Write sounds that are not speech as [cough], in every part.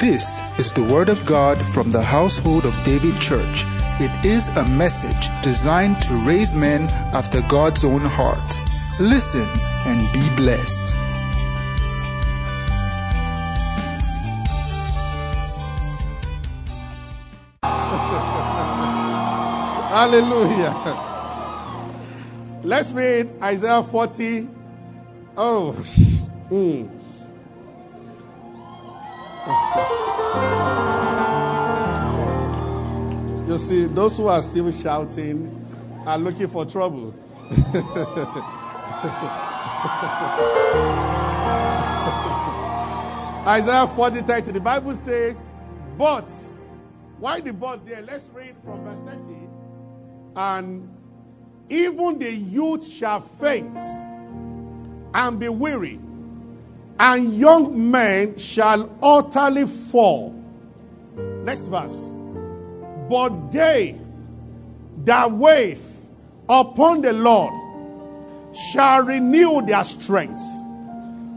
This is the Word of God from the household of David Church. It is a message designed to raise men after God's own heart. Listen and be blessed. [laughs] Hallelujah. Let's read Isaiah 40. Oh, mm. See, those who are still shouting are looking for trouble. [laughs] Isaiah 40 30. The Bible says, But, why the but there? Let's read from verse 30. And even the youth shall faint and be weary, and young men shall utterly fall. Next verse. But they that wait upon the Lord shall renew their strength.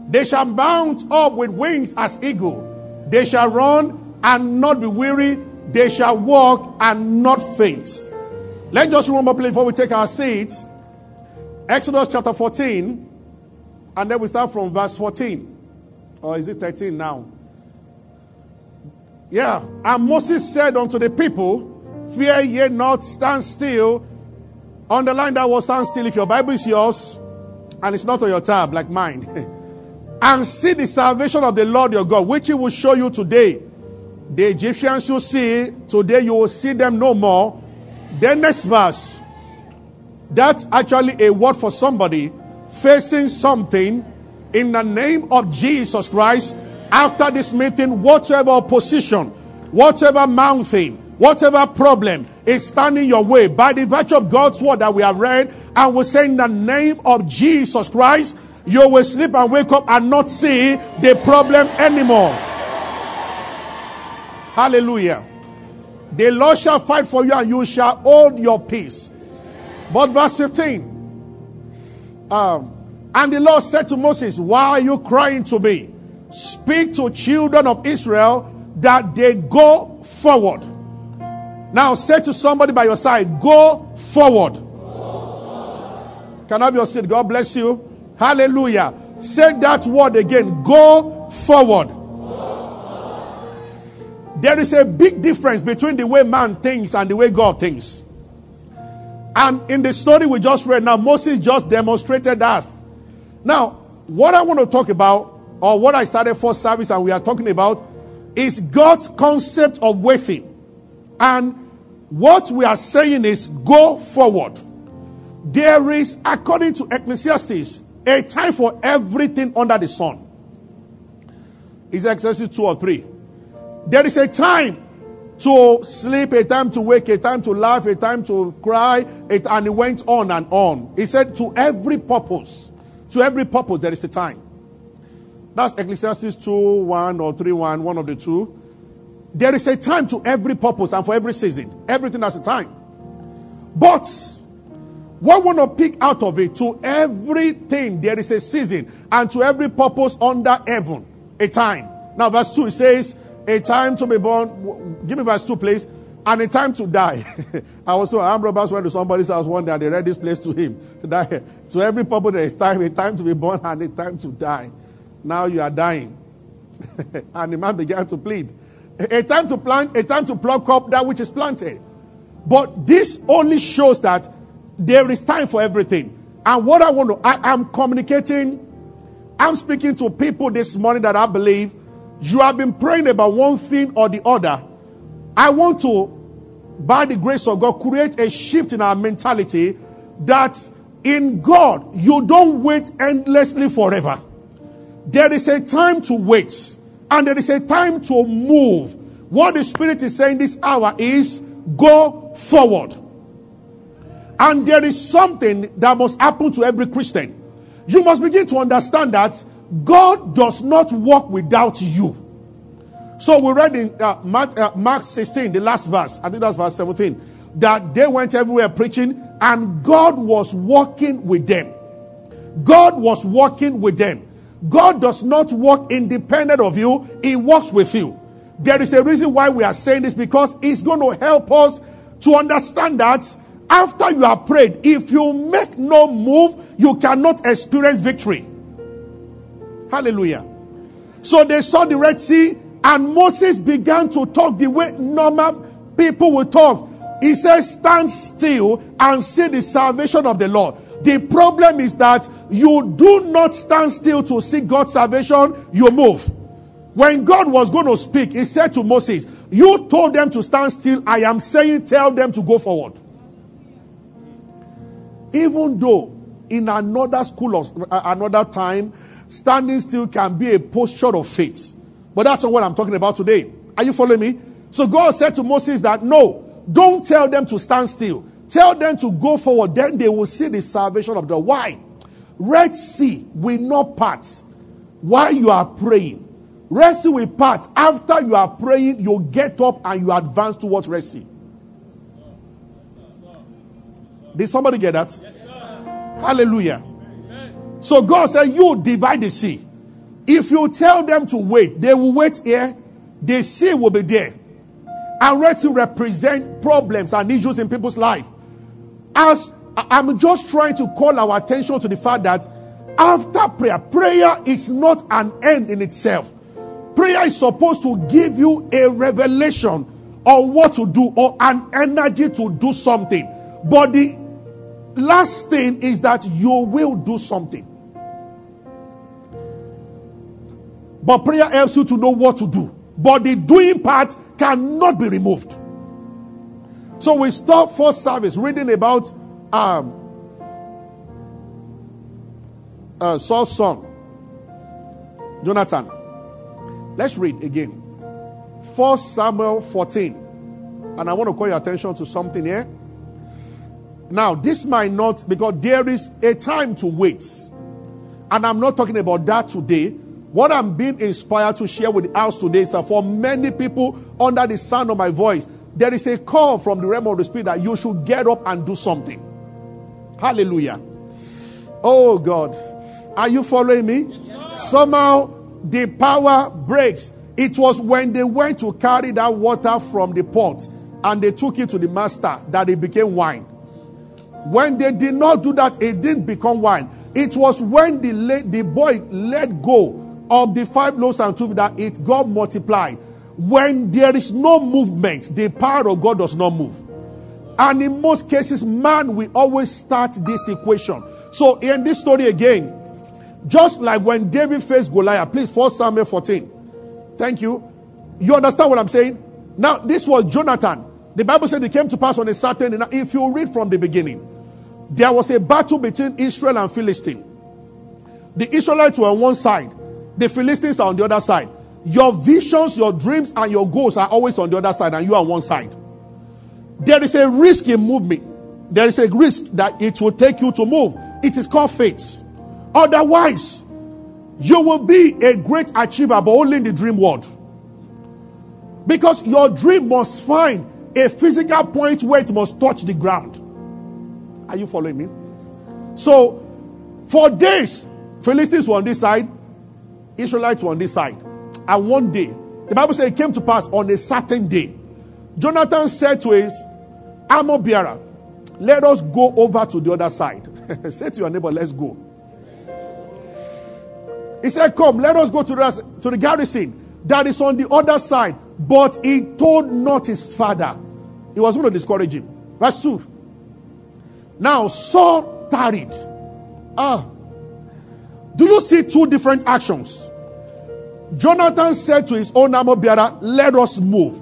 They shall mount up with wings as eagle. They shall run and not be weary. They shall walk and not faint. Let's just remember, please, before we take our seats. Exodus chapter 14, and then we start from verse 14. Or is it 13 now? Yeah. And Moses said unto the people, Fear ye not, stand still. Underline that word stand still if your Bible is yours and it's not on your tab like mine. [laughs] and see the salvation of the Lord your God, which he will show you today. The Egyptians you see, today you will see them no more. Then next verse. That's actually a word for somebody facing something in the name of Jesus Christ. After this meeting, whatever opposition, whatever mountain, whatever problem is standing your way, by the virtue of God's word that we have read, and we say in the name of Jesus Christ, you will sleep and wake up and not see the problem anymore. Hallelujah. The Lord shall fight for you and you shall hold your peace. But verse 15. Um, and the Lord said to Moses, Why are you crying to me? Speak to children of Israel that they go forward. Now say to somebody by your side, Go forward. Can I have your seat? God bless you. Hallelujah. Say that word again. Go forward. There is a big difference between the way man thinks and the way God thinks. And in the story we just read now, Moses just demonstrated that. Now, what I want to talk about, or what I started for service and we are talking about, is God's concept of waiting. And what we are saying is go forward. There is, according to Ecclesiastes, a time for everything under the sun. Is Ecclesiastes 2 or 3? There is a time to sleep, a time to wake, a time to laugh, a time to cry, and it went on and on. He said, to every purpose, to every purpose, there is a time. That's Ecclesiastes 2 1 or 3 1, one of the two. There is a time to every purpose and for every season. Everything has a time. But what we want to pick out of it, to everything there is a season, and to every purpose under heaven, a time. Now, verse 2 it says, A time to be born. Give me verse 2, please. And a time to die. [laughs] I was told armed robbers went to somebody's house one day and they read this place to him. [laughs] To every purpose there is time, a time to be born and a time to die. Now you are dying. [laughs] and the man began to plead. A time to plant, a time to pluck up that which is planted. But this only shows that there is time for everything. And what I want to, I am communicating, I'm speaking to people this morning that I believe you have been praying about one thing or the other. I want to, by the grace of God, create a shift in our mentality that in God, you don't wait endlessly forever. There is a time to wait, and there is a time to move. What the Spirit is saying this hour is go forward. And there is something that must happen to every Christian. You must begin to understand that God does not work without you. So we read in uh, Mark, uh, Mark 16, the last verse, I think that's verse 17, that they went everywhere preaching and God was working with them. God was working with them. God does not work independent of you, He works with you. There is a reason why we are saying this because it's going to help us to understand that after you have prayed, if you make no move, you cannot experience victory. Hallelujah. So they saw the Red Sea, and Moses began to talk the way normal people will talk. He says, Stand still and see the salvation of the Lord. The problem is that you do not stand still to see God's salvation, you move. When God was going to speak, He said to Moses, You told them to stand still. I am saying, Tell them to go forward. Even though in another school of uh, another time, standing still can be a posture of faith. But that's not what I'm talking about today. Are you following me? So God said to Moses that no, don't tell them to stand still. Tell them to go forward. Then they will see the salvation of the why. Red Sea will not part while you are praying. Red Sea will part after you are praying. You get up and you advance towards Red Sea. Did somebody get that? Yes, Hallelujah. Amen. So God said, You divide the sea. If you tell them to wait, they will wait here. The sea will be there. And Red Sea represent problems and issues in people's life. As I'm just trying to call our attention to the fact that after prayer, prayer is not an end in itself. Prayer is supposed to give you a revelation on what to do or an energy to do something. But the last thing is that you will do something. But prayer helps you to know what to do. But the doing part cannot be removed. So we stop first service reading about um, uh, Saul's son, Jonathan. Let's read again. First Samuel 14. And I want to call your attention to something here. Now, this might not, because there is a time to wait. And I'm not talking about that today. What I'm being inspired to share with house today is that for many people under the sound of my voice, there is a call from the realm of the spirit that you should get up and do something. Hallelujah. Oh God. Are you following me? Yes, Somehow the power breaks. It was when they went to carry that water from the pot and they took it to the master that it became wine. When they did not do that, it didn't become wine. It was when the, the boy let go of the five loaves and two that it got multiplied. When there is no movement, the power of God does not move. And in most cases, man will always start this equation. So in this story again, just like when David faced Goliath, please, 1 Samuel 14. Thank you. You understand what I'm saying? Now, this was Jonathan. The Bible said it came to pass on a certain if you read from the beginning, there was a battle between Israel and Philistine. The Israelites were on one side, the Philistines are on the other side. Your visions, your dreams, and your goals are always on the other side, and you are on one side. There is a risk in movement. There is a risk that it will take you to move. It is called faith. Otherwise, you will be a great achiever, but only in the dream world. Because your dream must find a physical point where it must touch the ground. Are you following me? So, for days, Philistines were on this side, Israelites were on this side. And one day, the Bible says it came to pass on a certain day. Jonathan said to his armor bearer, Let us go over to the other side. [laughs] Say to your neighbor, Let's go. He said, Come, let us go to the, to the garrison that is on the other side. But he told not his father. He was going to discourage him. Verse 2. Now Saul tarried. Ah. Do you see two different actions? Jonathan said to his own armor bearer, Let us move.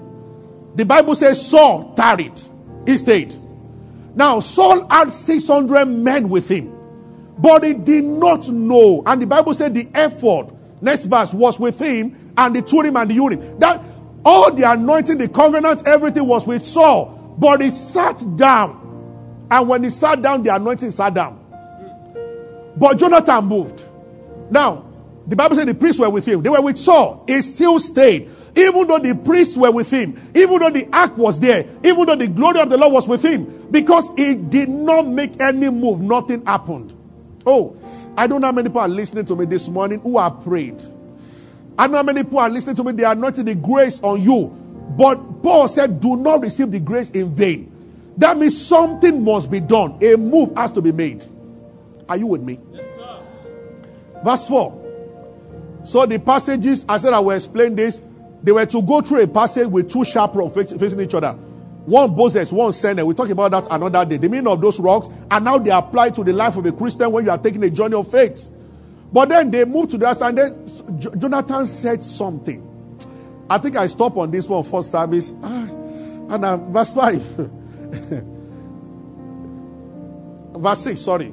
The Bible says Saul tarried. He stayed. Now Saul had 600 men with him. But he did not know. And the Bible said the ephod, next verse, was with him and the Thummim and the Urim. That all the anointing, the covenant, everything was with Saul. But he sat down. And when he sat down, the anointing sat down. But Jonathan moved. Now, the Bible said the priests were with him. They were with Saul. He still stayed. Even though the priests were with him, even though the ark was there, even though the glory of the Lord was with him, because he did not make any move, nothing happened. Oh, I don't know how many people are listening to me this morning who are prayed. I know how many people are listening to me, they are not in the grace on you. But Paul said, do not receive the grace in vain. That means something must be done. A move has to be made. Are you with me? Yes, sir. Verse 4. So the passages, I said I will explain this. They were to go through a passage with two sharp rocks facing each other. One Bozez, one Seneh. We talk about that another day. The meaning of those rocks, and now they apply to the life of a Christian when you are taking a journey of faith. But then they moved to the other side, and then Jonathan said something. I think I stop on this one first service. Ah, and uh, verse 5. [laughs] verse 6, sorry.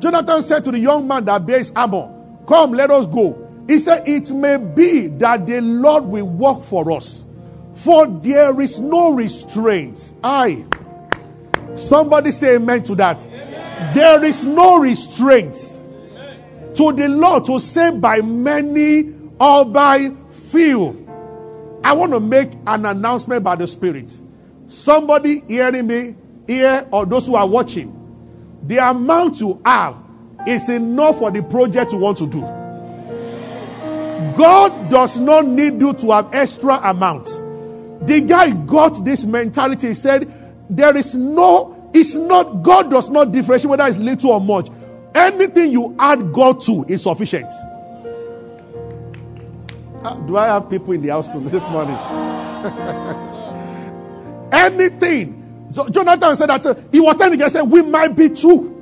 Jonathan said to the young man that bears armor, Come, let us go. He said, It may be that the Lord will work for us, for there is no restraint. I. Somebody say amen to that. Amen. There is no restraint amen. to the Lord to say by many or by few. I want to make an announcement by the Spirit. Somebody hearing me here, or those who are watching, the amount you have is enough for the project you want to do. God does not need you to have extra amounts. The guy got this mentality. He said, There is no, it's not, God does not differentiate whether it's little or much. Anything you add God to is sufficient. Uh, do I have people in the house [laughs] this morning? [laughs] Anything. So Jonathan said that uh, he was telling the guy, said, We might be two.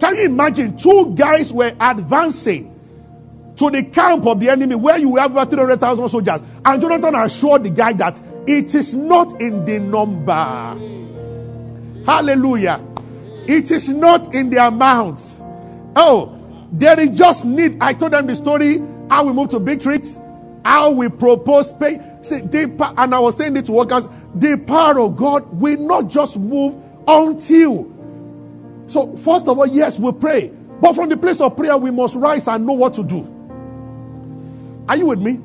Can you imagine? Two guys were advancing to the camp of the enemy where you have about 300,000 soldiers. And Jonathan assured the guy that it is not in the number. Hallelujah. It is not in the amount. Oh, there is just need. I told them the story how we moved to Big Treats, how we propose pay. See, the, and I was saying it to workers the power of God will not just move until. So, first of all, yes, we pray. But from the place of prayer, we must rise and know what to do. Are you with me?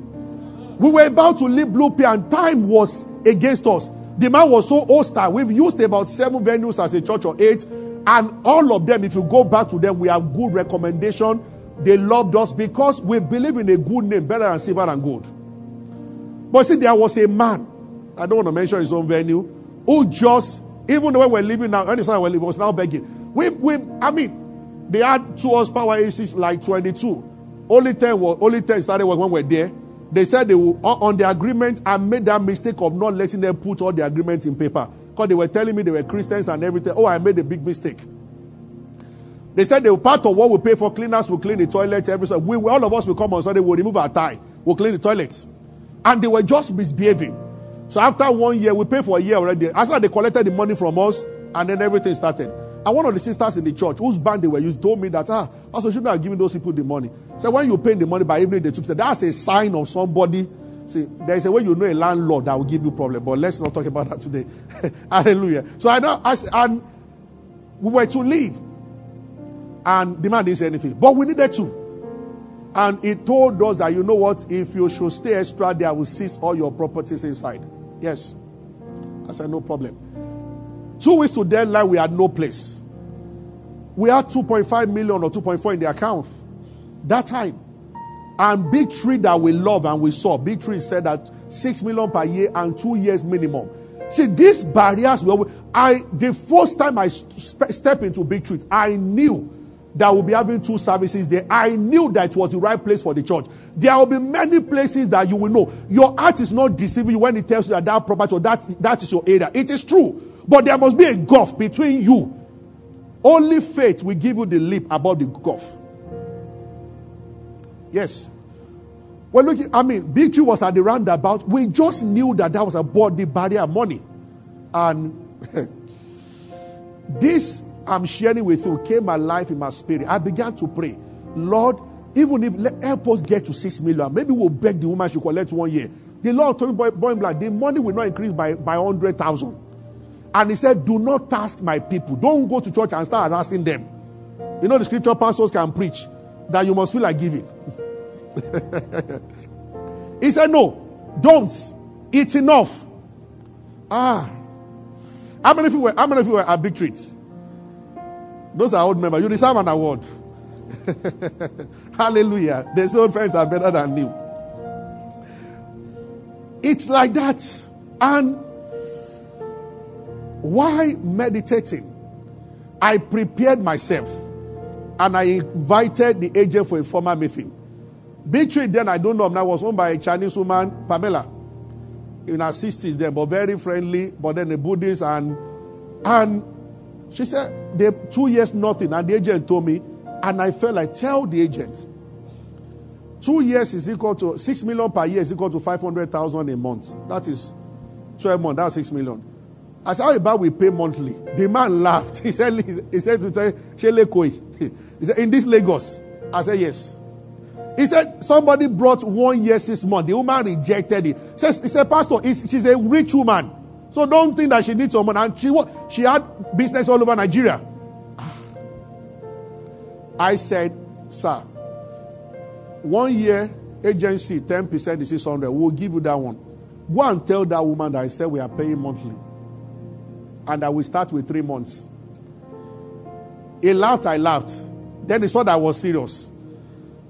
We were about to leave Blue Pier and time was against us. The man was so hostile. We've used about seven venues as a church or eight. And all of them, if you go back to them, we have good recommendation. They loved us because we believe in a good name better than silver and gold. But see, there was a man, I don't want to mention his own venue, who just, even though we're living now, time we're living, was now begging. We, we, I mean, they had two horsepower ACs like 22. Only 10 was, only 10 started when we were there. They said they were on the agreement, I made that mistake of not letting them put all the agreements in paper. Because they were telling me they were Christians and everything. Oh, I made a big mistake. They said they were part of what we pay for cleaners will clean the toilets every Sunday. We, all of us will come on Sunday, we'll remove our tie, we'll clean the toilets. And they were just misbehaving. So after one year, we pay for a year already. After they collected the money from us, and then everything started. And one of the sisters in the church, whose band they were used, told me that, ah, also shouldn't have given those people the money. So when you pay the money by evening, they took it. That's a sign of somebody. See, there is a way you know a landlord that will give you problem, but let's not talk about that today. [laughs] Hallelujah. So I know, I, and we were to leave, and the man didn't say anything, but we needed to. And he told us that, you know what, if you should stay extra there, I will seize all your properties inside. Yes. I said, no problem. Two weeks to deadline, we had no place. We had 2.5 million or 2.4 in the account that time. And Big Tree that we love and we saw, Big Tree said that 6 million per year and two years minimum. See, these barriers, well, I the first time I st- step into Big Tree, I knew that we'll be having two services there. I knew that it was the right place for the church. There will be many places that you will know. Your heart is not deceiving you when it tells you that that property or that, that is your area. It is true. But there must be a gulf between you. Only faith will give you the leap above the gulf. Yes. Well, look, I mean, Big was at the roundabout. We just knew that that was about the barrier money. And [laughs] this I'm sharing with you came alive in my spirit. I began to pray, Lord, even if let, help us get to six million, maybe we'll beg the woman she collect one year. The Lord told me, boy, boy black, the money will not increase by, by 100,000. And he said, Do not task my people. Don't go to church and start harassing them. You know, the scripture pastors can preach that you must feel like giving. [laughs] he said, No, don't. It's enough. Ah. How many of you were, how many of you were at big treats? Those are old members. You deserve an award. [laughs] Hallelujah. The old friends are better than new. It's like that. And why meditating? I prepared myself and I invited the agent for a formal meeting. Beatrice then, I don't know, now was owned by a Chinese woman, Pamela, in her 60s then, but very friendly, but then a Buddhist. And, and she said, they two years nothing. And the agent told me, and I felt like, tell the agent, two years is equal to, six million per year is equal to 500,000 a month. That is 12 months, that's six million. I said, How about we pay monthly? The man laughed. [laughs] He said, he said to say, [laughs] He said, In this Lagos. I said, Yes. He said, Somebody brought one year, six months. The woman rejected it. Says, he said, Pastor, she's a rich woman. So don't think that she needs someone. And she, she had business all over Nigeria. [sighs] I said, Sir, one year agency, 10% is 600. We'll give you that one. Go and tell that woman that I said we are paying monthly and I will start with three months. He laughed, I laughed. Then he saw that I was serious.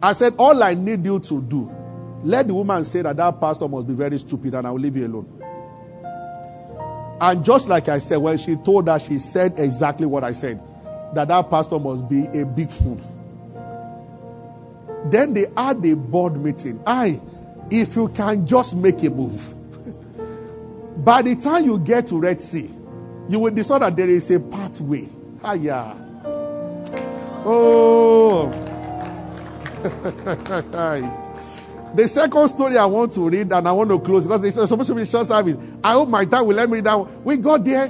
I said, All I need you to do, let the woman say that that pastor must be very stupid and I will leave you alone. And just like I said, when she told her, she said exactly what I said that that pastor must be a big fool. Then they had a board meeting. I, if you can just make a move, [laughs] by the time you get to Red Sea, you will discover that there is a pathway. Hiya. Oh. [laughs] the second story I want to read and I want to close because it's supposed to be short service. I hope my time will let me read that one. We got there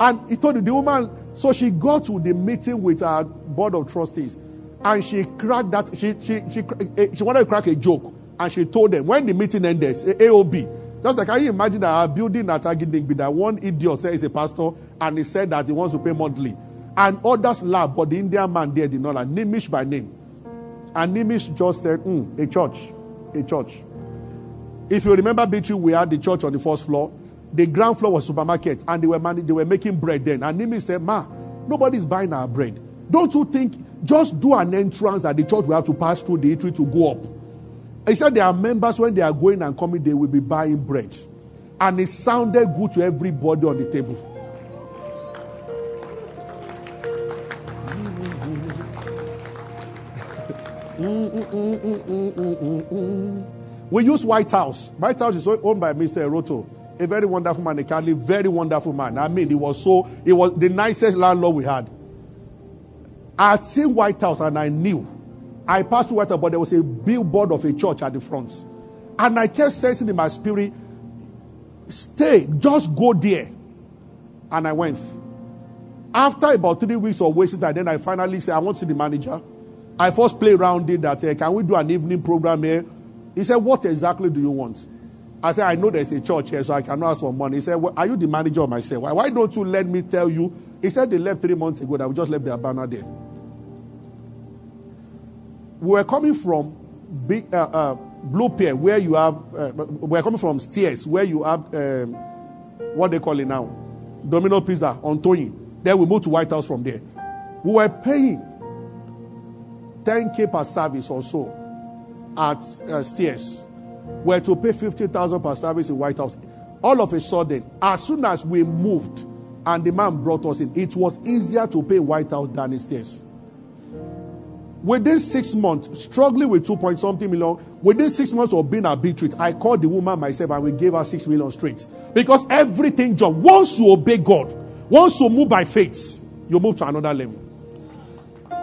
and he told the woman, so she got to the meeting with our board of trustees and she cracked that, she, she, she, eh, she wanted to crack a joke and she told them when the meeting ended, AOB, just like, can you imagine that our building at Agidingbi, that one idiot said he's a pastor and he said that he wants to pay monthly. And others laughed, but the Indian man there did not like Nimish by name. And Nimish just said, mm, a church, a church. If you remember, Beatrice, we had the church on the first floor. The ground floor was supermarket, and they were man- they were making bread then. And Nimish said, Ma, nobody's buying our bread. Don't you think just do an entrance that the church will have to pass through the eatery to go up? He said there are members when they are going and coming, they will be buying bread. And it sounded good to everybody on the table. we use White House. White House is owned by Mr. Roto, a very wonderful man, a kindly, very wonderful man. I mean, it was so, it was the nicest landlord we had. I had seen White House and I knew I passed through water, but there was a billboard of a church at the front. And I kept sensing in my spirit, stay, just go there. And I went. After about three weeks of wasting time, then I finally said, I want to see the manager. I first play around it that, uh, can we do an evening program here? He said, what exactly do you want? I said, I know there's a church here, so I cannot ask for money. He said, well, are you the manager of myself? Why, why don't you let me tell you? He said they left three months ago, that we just left their banner there we were coming from big, uh, uh, Blue Pier, where you have, uh, we're coming from Stairs, where you have, um, what they call it now, Domino Pizza on Tony. Then we moved to White House from there. We were paying 10k per service or so at uh, Stairs. We to pay 50,000 per service in White House. All of a sudden, as soon as we moved and the man brought us in, it was easier to pay White House than in Stairs. Within six months, struggling with two point something million, within six months of being arbitrate, I called the woman myself and we gave her six million straight. Because everything, John, once you obey God, once you move by faith, you move to another level.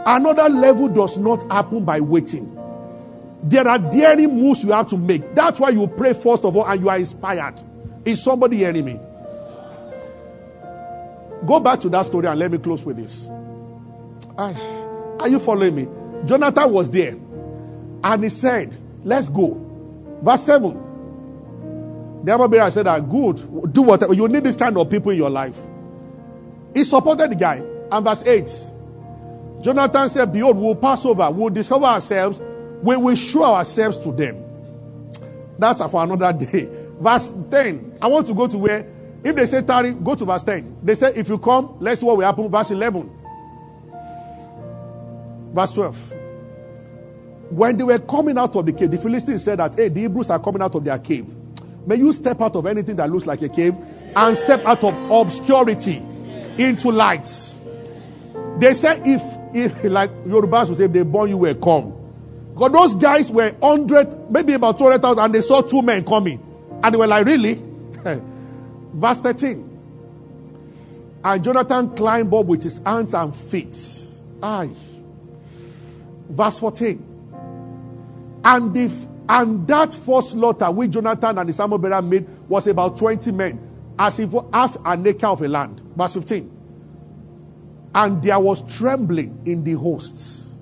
Another level does not happen by waiting. There are daring moves you have to make. That's why you pray first of all and you are inspired. Is somebody hearing me? Go back to that story and let me close with this. Are you following me? Jonathan was there. And he said, Let's go. Verse 7. The other bearer said that good, do whatever. You need this kind of people in your life. He supported the guy. And verse 8. Jonathan said, Behold, we'll pass over, we'll discover ourselves, we will show ourselves to them. That's for another day. Verse 10. I want to go to where, if they say tarry, go to verse 10. They say, if you come, let's see what will happen. Verse 11. Verse 12. When they were coming out of the cave, the Philistines said that, hey, the Hebrews are coming out of their cave. May you step out of anything that looks like a cave and step out of obscurity into light. They said, if, if [laughs] like Yorubas would say, if they born you will come. Because those guys were 100, maybe about 200,000, and they saw two men coming. And they were like, really? [laughs] Verse 13. And Jonathan climbed up with his hands and feet. Aye. Verse 14. And if and that first slaughter which Jonathan and the Samuel bearer made was about 20 men, as if half an acre of a land. Verse 15. And there was trembling in the hosts.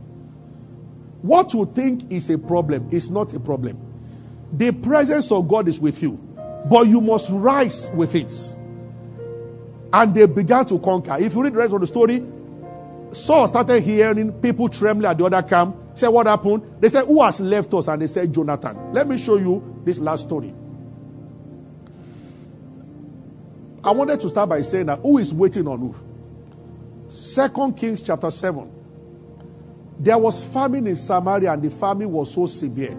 What you think is a problem is not a problem. The presence of God is with you, but you must rise with it. And they began to conquer. If you read the rest of the story, Saul started hearing people trembling at the other camp. Say, what happened? They said, Who has left us? And they said, Jonathan. Let me show you this last story. I wanted to start by saying that who is waiting on who? Second Kings chapter 7. There was famine in Samaria, and the famine was so severe.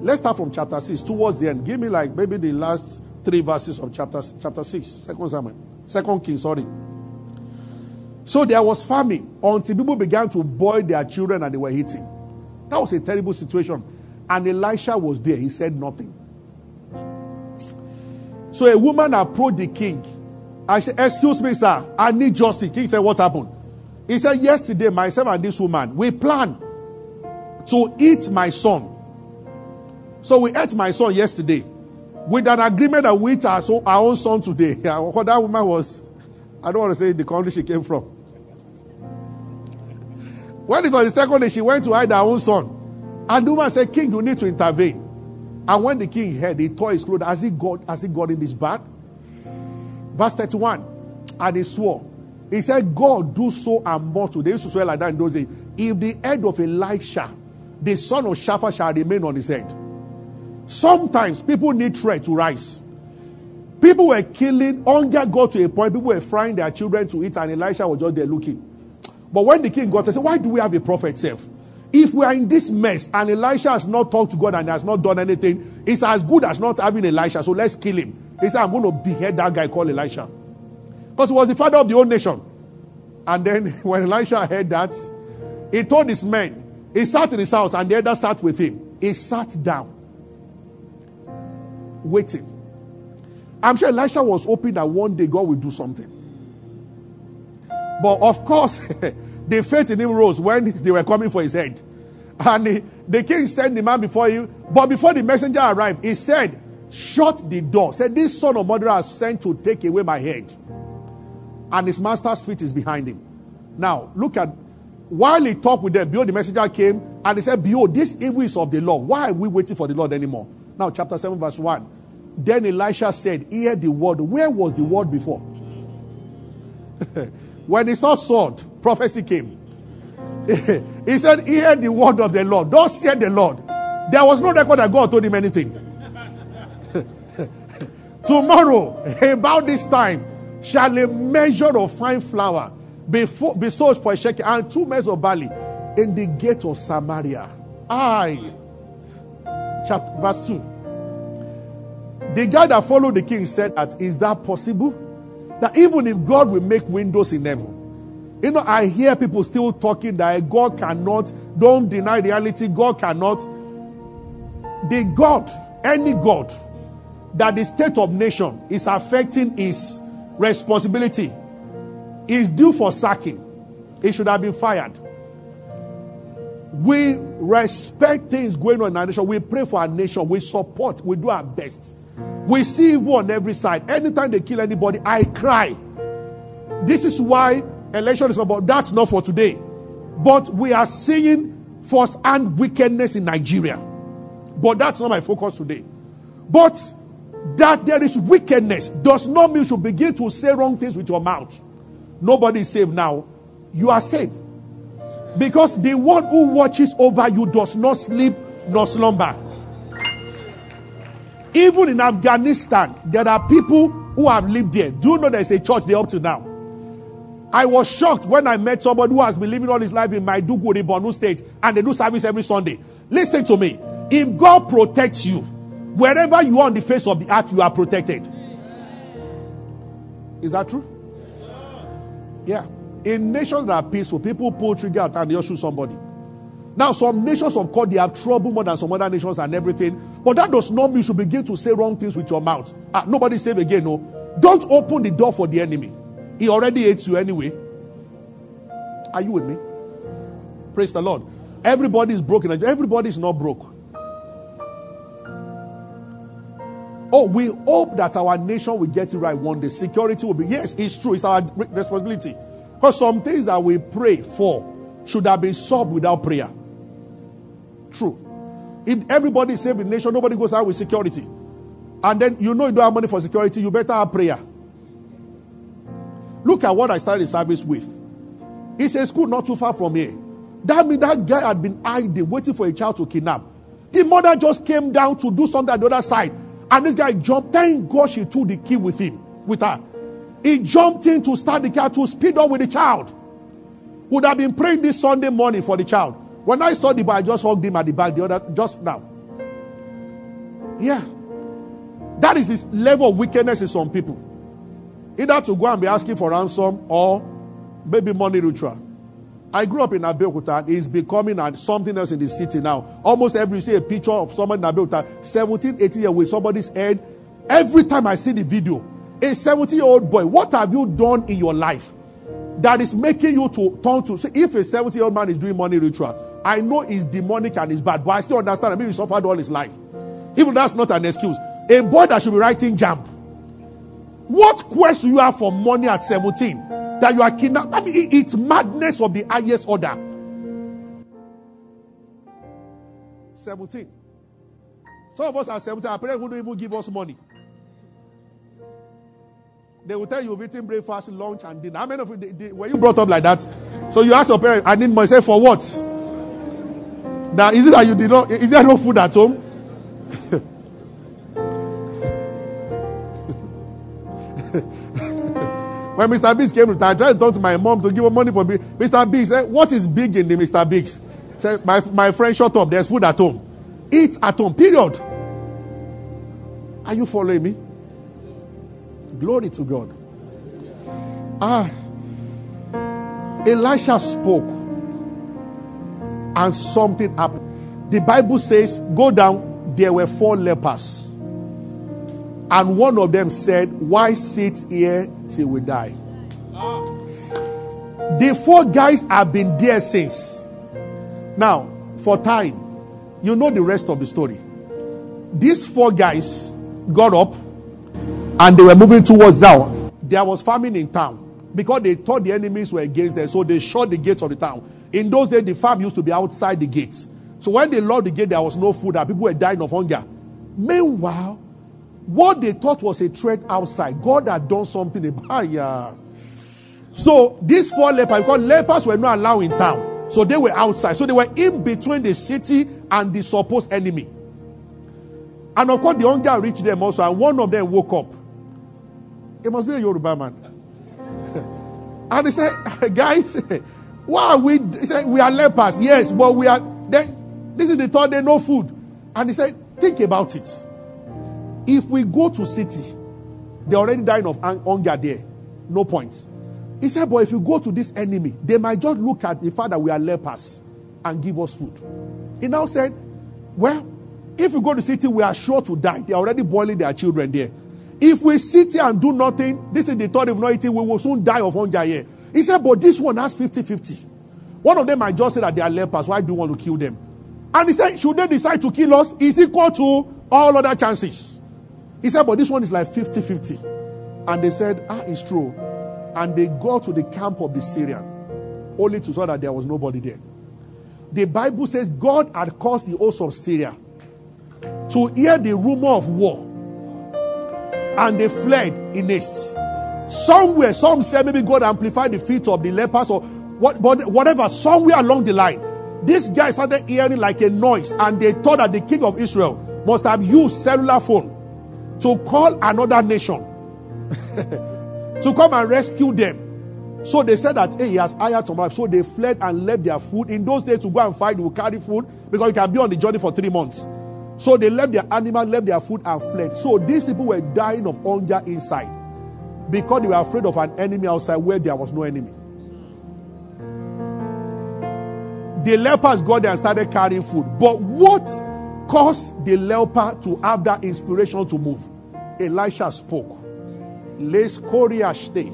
Let's start from chapter 6 towards the end. Give me like maybe the last three verses of chapter, chapter 6, second Samuel, second King, sorry. So there was famine until people began to boil their children and they were eating. That was a terrible situation. And Elisha was there. He said nothing. So a woman approached the king. I said, Excuse me, sir, I need justice. King said, What happened? He said, Yesterday, myself and this woman, we planned to eat my son. So we ate my son yesterday with an agreement that we eat our, our own son today. [laughs] What that woman was, I don't want to say the country she came from. When it was the second day, she went to hide her own son. And the woman said, King, you need to intervene. And when the king heard, he tore his clothes. Has he got, has he got in this bad? Verse 31. And he swore. He said, God, do so and more today. They used to swear like that in those days. If the head of Elisha, the son of Shaphat, shall remain on his head. Sometimes people need threat to rise. People were killing, hunger got to a point, people were frying their children to eat, and Elisha was just there looking. But when the king got, he said, Why do we have a prophet self? If we are in this mess and Elisha has not talked to God and has not done anything, it's as good as not having Elisha. So let's kill him. He said, I'm going to behead that guy called Elisha. Because he was the father of the whole nation. And then [laughs] when Elisha heard that, he told his men, he sat in his house and the other sat with him. He sat down, waiting. I'm sure Elisha was hoping that one day God will do something. But of course, [laughs] the faith in him rose when [laughs] they were coming for his head. And the, the king sent the man before you. But before the messenger arrived, he said, Shut the door. Said, This son of murderer has sent to take away my head. And his master's feet is behind him. Now, look at while he talked with them, behold, the messenger came and he said, Behold, this evil is of the Lord. Why are we waiting for the Lord anymore? Now, chapter 7, verse 1. Then Elisha said, Hear the word. Where was the word before? [laughs] when he saw sword, prophecy came. [laughs] he said, Hear the word of the Lord. Don't hear the Lord. There was no record that God told him anything. [laughs] Tomorrow, about this time, shall a measure of fine flour be, fo- be sold for a shekel and two measures of barley in the gate of Samaria. I, chapter verse 2. The guy that followed the king said that is that possible? That even if God will make windows in heaven, you know, I hear people still talking that eh, God cannot, don't deny reality, God cannot. The God, any God, that the state of nation is affecting his responsibility is due for sacking. He should have been fired. We respect things going on in our nation. We pray for our nation. We support. We do our best. We see evil on every side. Anytime they kill anybody, I cry. This is why election is about. That's not for today. But we are seeing force and wickedness in Nigeria. But that's not my focus today. But that there is wickedness does not mean you should begin to say wrong things with your mouth. Nobody is saved now. You are saved. Because the one who watches over you does not sleep nor slumber. Even in Afghanistan, there are people who have lived there. Do you know there's a church there up to now? I was shocked when I met somebody who has been living all his life in Maiduguri, Borno State, and they do service every Sunday. Listen to me. If God protects you, Wherever you are on the face of the earth, you are protected. Is that true? Yeah. In nations that are peaceful, people pull trigger and they shoot somebody. Now, some nations of course they have trouble more than some other nations and everything, but that does not mean you should begin to say wrong things with your mouth. Ah, nobody save again, no. Don't open the door for the enemy. He already hates you anyway. Are you with me? Praise the Lord. Everybody is broken. Everybody is not broke. Oh, we hope that our nation will get it right one day. Security will be, yes, it's true. It's our responsibility. Because some things that we pray for should have been solved without prayer. True. If everybody is the nation, nobody goes out with security. And then you know you don't have money for security, you better have prayer. Look at what I started the service with. It's a school not too far from here. That means that guy had been hiding, waiting for a child to kidnap. The mother just came down to do something at the other side. And this guy jumped. Thank God she took the key with him, with her. He jumped in to start the car to speed up with the child. Would have been praying this Sunday morning for the child. When I saw the boy, I just hugged him at the back the other just now. Yeah. That is his level of wickedness in some people. Either to go and be asking for ransom or maybe money ritual. I grew up in Abeokuta and it's becoming something else in the city now. Almost every you see a picture of someone in Abeokuta, 17, 18 years with somebody's head. Every time I see the video, a 70 year old boy, what have you done in your life that is making you to turn to? See, if a 70 year old man is doing money ritual, I know it's demonic and it's bad, but I still understand. I mean, he suffered all his life. Even that's not an excuse. A boy that should be writing jump. What quest do you have for money at 17 that you are kidnapped? I mean, it's madness of the highest order. 17. Some of us are 17. Our parents wouldn't even give us money. They will tell you you've eaten breakfast, lunch, and dinner. How many of you they, they, were you brought up like that? So you ask your parents, I need money. Say for what? Now is it that you did not? Is there no food at home? [laughs] when Mr. Biggs came to I tried to talk to my mom to give her money for Big. Mr. Biggs said, What is big in the Mr. Biggs? Said, my, my friend, shut up. There's food at home. Eat at home. Period. Are you following me? Glory to God. Ah. Elisha spoke and something happened. The Bible says, Go down, there were four lepers. And one of them said, Why sit here till we die? The four guys have been there since. Now, for time, you know the rest of the story. These four guys got up and they were moving towards down. There was famine in town because they thought the enemies were against them, so they shut the gates of the town. In those days, the farm used to be outside the gates. So when they locked the gate, there was no food, and people were dying of hunger. Meanwhile, what they thought was a threat outside, God had done something about. So these four lepers, because lepers were not allowed in town, so they were outside. So they were in between the city and the supposed enemy. And of course, the hunger reached them also, and one of them woke up. It must be a Yoruba man. [laughs] and he said, [laughs] Guys, why are we? He said, We are lepers. Yes, but we are. Then, this is the third day, no food. And he said, Think about it. If we go to city, they're already dying of hunger there. No point. He said, But if you go to this enemy, they might just look at the fact that we are lepers and give us food. He now said, Well, if we go to city, we are sure to die. They're already boiling their children there. If we sit here and do nothing, this is the thought of not eating, we will soon die of hunger here. He said, but this one has 50 50. One of them might just say that they are lepers. Why do you want to kill them? And he said, should they decide to kill us, is equal to all other chances. He said, but this one is like 50 50. And they said, ah, it's true. And they go to the camp of the Syrian, only to saw that there was nobody there. The Bible says God had caused the host of Syria to hear the rumor of war and they fled in haste. Somewhere, some say maybe God amplified the feet of the lepers or what, but whatever, somewhere along the line, this guy started hearing like a noise, and they thought that the king of Israel must have used cellular phone to call another nation [laughs] to come and rescue them. So they said that hey, he has hired some So they fled and left their food. In those days, to go and fight, they will carry food because you can be on the journey for three months. So they left their animal, left their food, and fled. So these people were dying of hunger inside because they were afraid of an enemy outside where there was no enemy. The lepers got there and started carrying food. But what caused the leper to have that inspiration to move? Elisha spoke. let's Les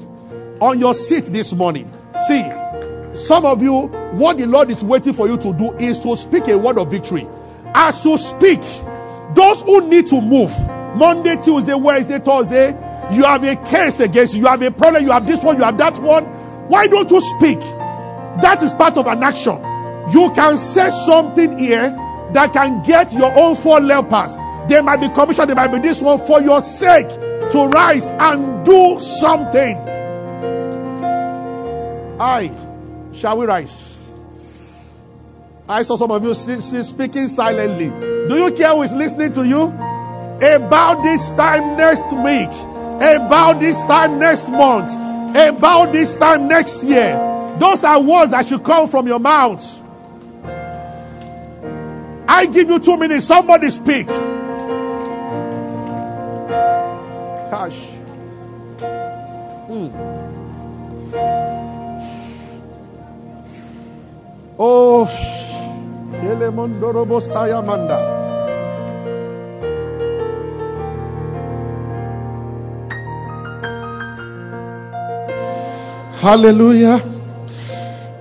On your seat this morning. See, some of you, what the Lord is waiting for you to do is to speak a word of victory. As you speak, those who need to move, Monday, Tuesday, Wednesday, Thursday, you have a case against you, you have a problem, you have this one, you have that one. Why don't you speak? That is part of an action. You can say something here that can get your own four lepers. They might be commissioned, they might be this one for your sake to rise and do something. I shall we rise? I saw some of you speaking silently. Do you care who is listening to you? About this time next week, about this time next month, about this time next year. Those are words that should come from your mouth. I give you two minutes. Somebody speak. Cash. Mm. Oh, Hallelujah.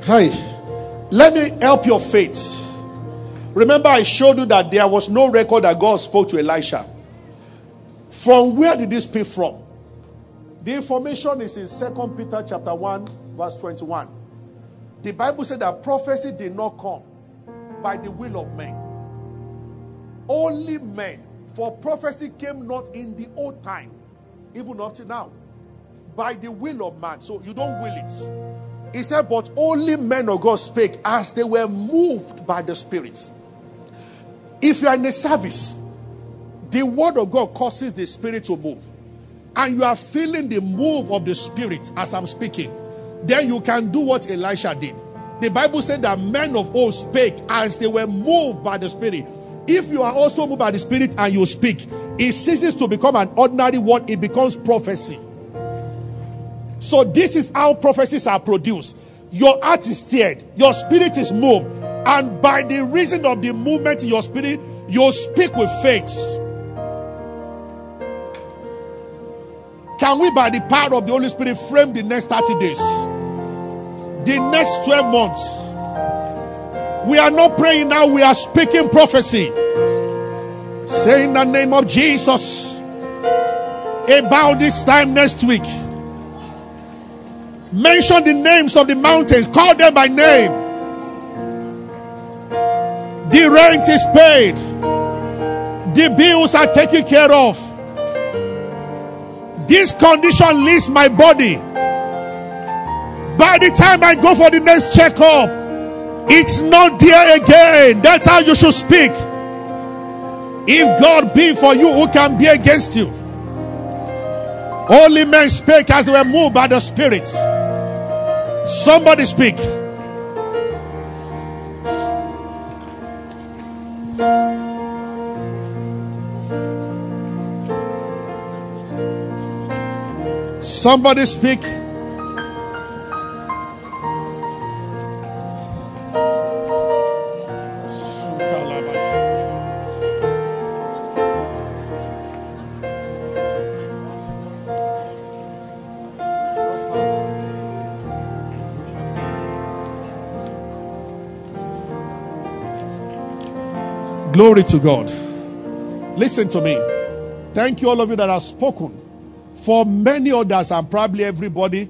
Hi. Let me help your faith. Remember, I showed you that there was no record that God spoke to Elisha. From where did this speak from? The information is in Second Peter chapter 1, verse 21. The Bible said that prophecy did not come by the will of men. Only men. For prophecy came not in the old time, even up to now, by the will of man. So you don't will it. He said, But only men of God spake as they were moved by the Spirit. If you are in a service, the word of God causes the spirit to move, and you are feeling the move of the spirit as I'm speaking, then you can do what Elisha did. The Bible said that men of old spake as they were moved by the spirit. If you are also moved by the spirit and you speak, it ceases to become an ordinary word, it becomes prophecy. So, this is how prophecies are produced. Your heart is stirred, your spirit is moved, and by the reason of the movement in your spirit, you speak with faith. Can we, by the power of the Holy Spirit, frame the next 30 days? The next 12 months? We are not praying now, we are speaking prophecy. Say in the name of Jesus, about this time next week, mention the names of the mountains, call them by name. The rent is paid. The bills are taken care of. This condition leaves my body. By the time I go for the next checkup, it's not there again. That's how you should speak. If God be for you, who can be against you? Only men speak as they were moved by the Spirit. Somebody speak. Somebody speak. Glory to God. Listen to me. Thank you, all of you that have spoken. For many others, and probably everybody,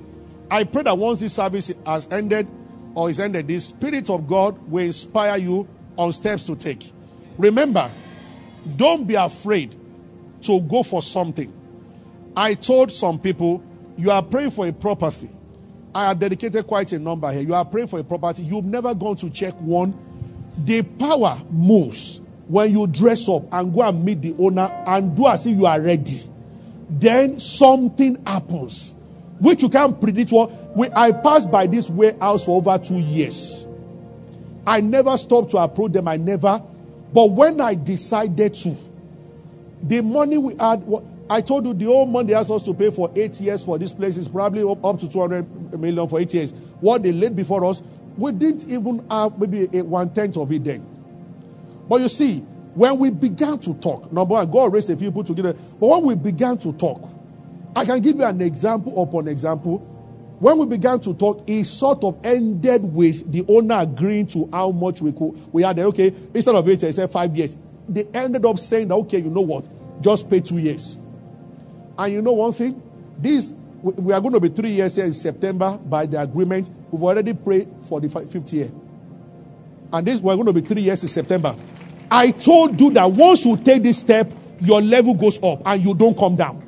I pray that once this service has ended or is ended, the Spirit of God will inspire you on steps to take. Remember, don't be afraid to go for something. I told some people, you are praying for a property. I have dedicated quite a number here. You are praying for a property. You've never gone to check one. The power moves when you dress up and go and meet the owner and do as if you are ready then something happens which you can't predict what we, i passed by this warehouse for over two years i never stopped to approach them i never But when I decided to, the money we had, I told you the old money they asked us to pay for eight years for this place is probably up, up to 200 million for eight years. What they laid before us, we didn't even have maybe a one tenth of it then. But you see, when we began to talk, number one, God raised a few people together. But when we began to talk, I can give you an example upon example. When we began to talk, it sort of ended with the owner agreeing to how much we could. We had there, okay, instead of eight, I said five years. They ended up saying that okay, you know what, just pay two years. And you know one thing, this we are going to be three years here in September by the agreement. We've already prayed for the fifth year. And this we're going to be three years in September. I told you that once you take this step, your level goes up and you don't come down.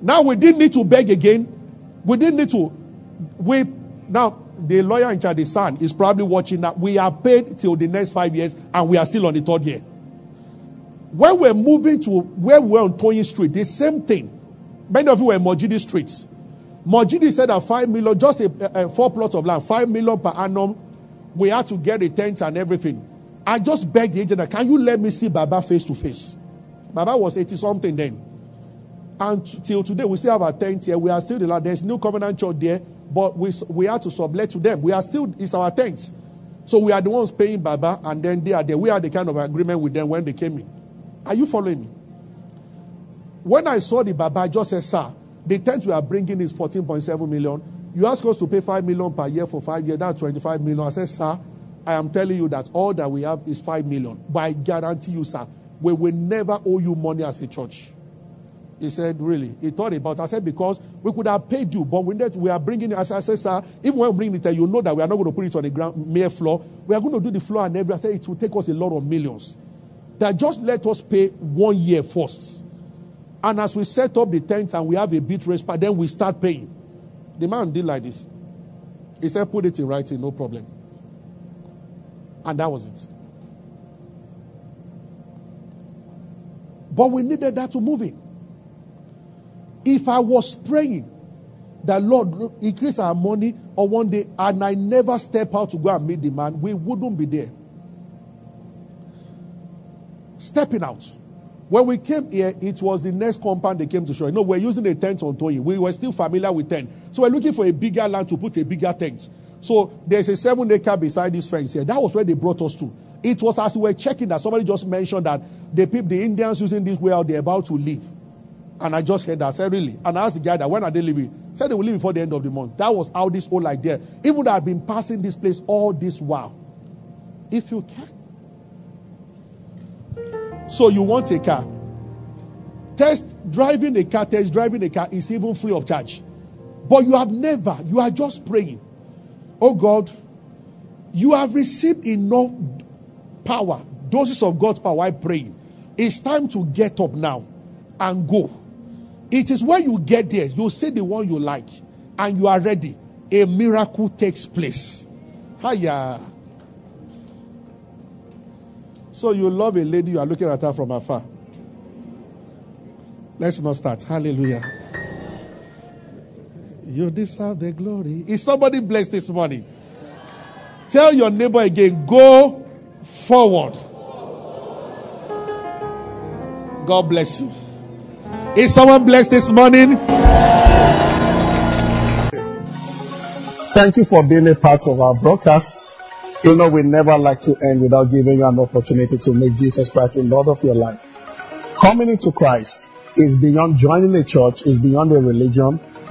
Now we didn't need to beg again. We didn't need to. We now the lawyer in charge, the son, is probably watching that. We are paid till the next five years, and we are still on the third year. When we're moving to where we're on Tony Street, the same thing. Many of you were in Mojidi streets. Mojidi said that five million, just a, a, a four plots of land, five million per annum. We had to get a tent and everything. I just begged the agent, can you let me see Baba face to face? Baba was 80 something then. And t- till today, we still have our tent here. We are still the land. There's new covenant church there, but we, we have to sublet to them. We are still, it's our tent. So we are the ones paying Baba, and then they are there. We had the kind of agreement with them when they came in. Are you following me? When I saw the Baba, I just said, Sir, the tent we are bringing is 14.7 million. You ask us to pay 5 million per year for five years. That's 25 million. I said, Sir, I am telling you that all that we have is 5 million. But I guarantee you, sir, we will never owe you money as a church. He said, Really? He thought about it. I said, Because we could have paid you, but we, we are bringing it. I said, Sir, even when we bring it, you know that we are not going to put it on the ground, mere floor. We are going to do the floor and everything. I said, It will take us a lot of millions. That just let us pay one year first. And as we set up the tent and we have a bit race, then we start paying. The man did like this. He said, Put it in writing, no problem. And that was it. But we needed that to move in. If I was praying that Lord increase our money or one day and I never step out to go and meet the man, we wouldn't be there. Stepping out. When we came here, it was the next compound they came to show. You know, we're using a tent on Toyi. We were still familiar with tent. So we're looking for a bigger land to put a bigger tent. So there's a seven acre beside this fence here. That was where they brought us to. It was as we were checking that somebody just mentioned that the people, the Indians using this way out, they're about to leave. And I just heard that. I said, really? And I asked the guy that when are they leaving? He said they will leave before the end of the month. That was how this whole idea. Even though I've been passing this place all this while. If you can. So you want a car. Test driving a car, test driving a car is even free of charge. But you have never, you are just praying. Oh God, you have received enough power, doses of God's power. I pray. It's time to get up now and go. It is when you get there, you say the one you like, and you are ready. A miracle takes place. Hiya. So you love a lady, you are looking at her from afar. Let's not start. Hallelujah. You deserve the glory. Is somebody blessed this morning? Tell your neighbor again, go forward. God bless you. Is someone blessed this morning? Thank you for being a part of our broadcast. You know, we never like to end without giving you an opportunity to make Jesus Christ the Lord of your life. Coming into Christ is beyond joining a church, is beyond a religion,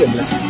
God bless you.